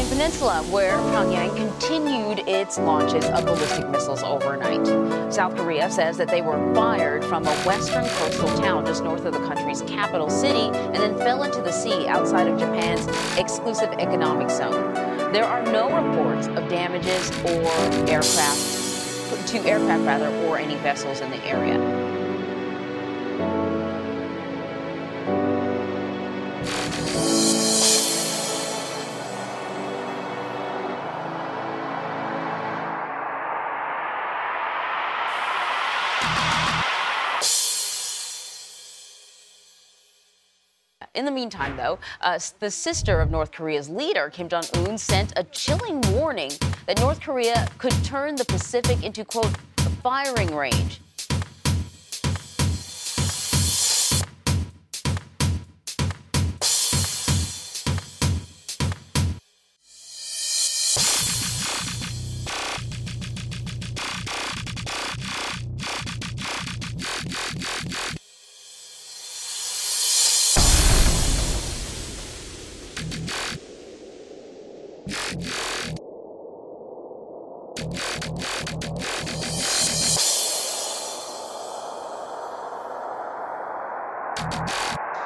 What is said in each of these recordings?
Korean Peninsula, where Pyongyang continued its launches of ballistic missiles overnight. South Korea says that they were fired from a western coastal town just north of the country's capital city and then fell into the sea outside of Japan's exclusive economic zone. There are no reports of damages or aircraft to aircraft rather or any vessels in the area. In the meantime, though, uh, the sister of North Korea's leader, Kim Jong un, sent a chilling warning that North Korea could turn the Pacific into, quote, a firing range.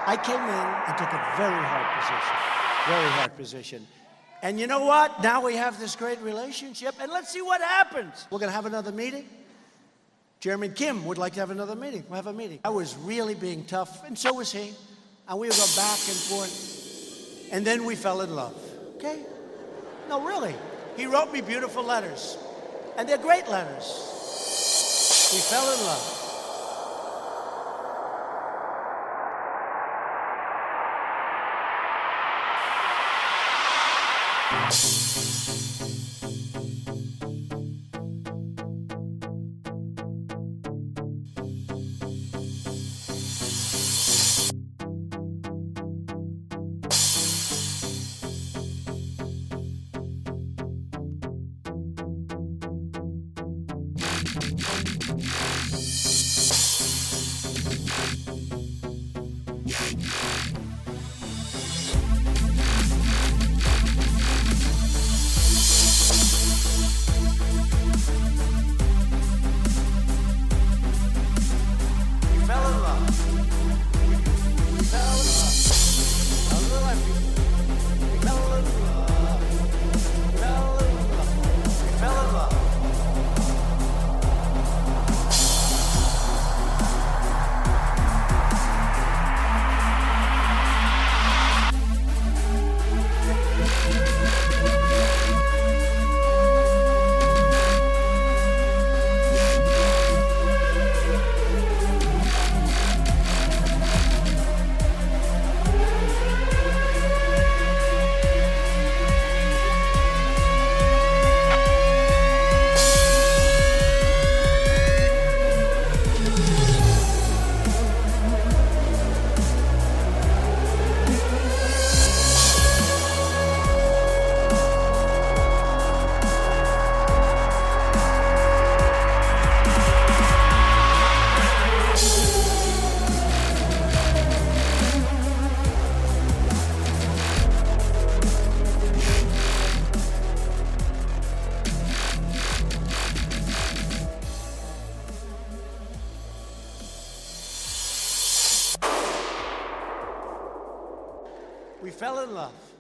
I came in and took a very hard position, very hard position. And you know what? Now we have this great relationship, and let's see what happens. We're going to have another meeting. Chairman Kim would like to have another meeting. We'll have a meeting. I was really being tough, and so was he. And we would go back and forth. And then we fell in love. Okay? No, really. He wrote me beautiful letters, and they're great letters. We fell in love. We fell in love.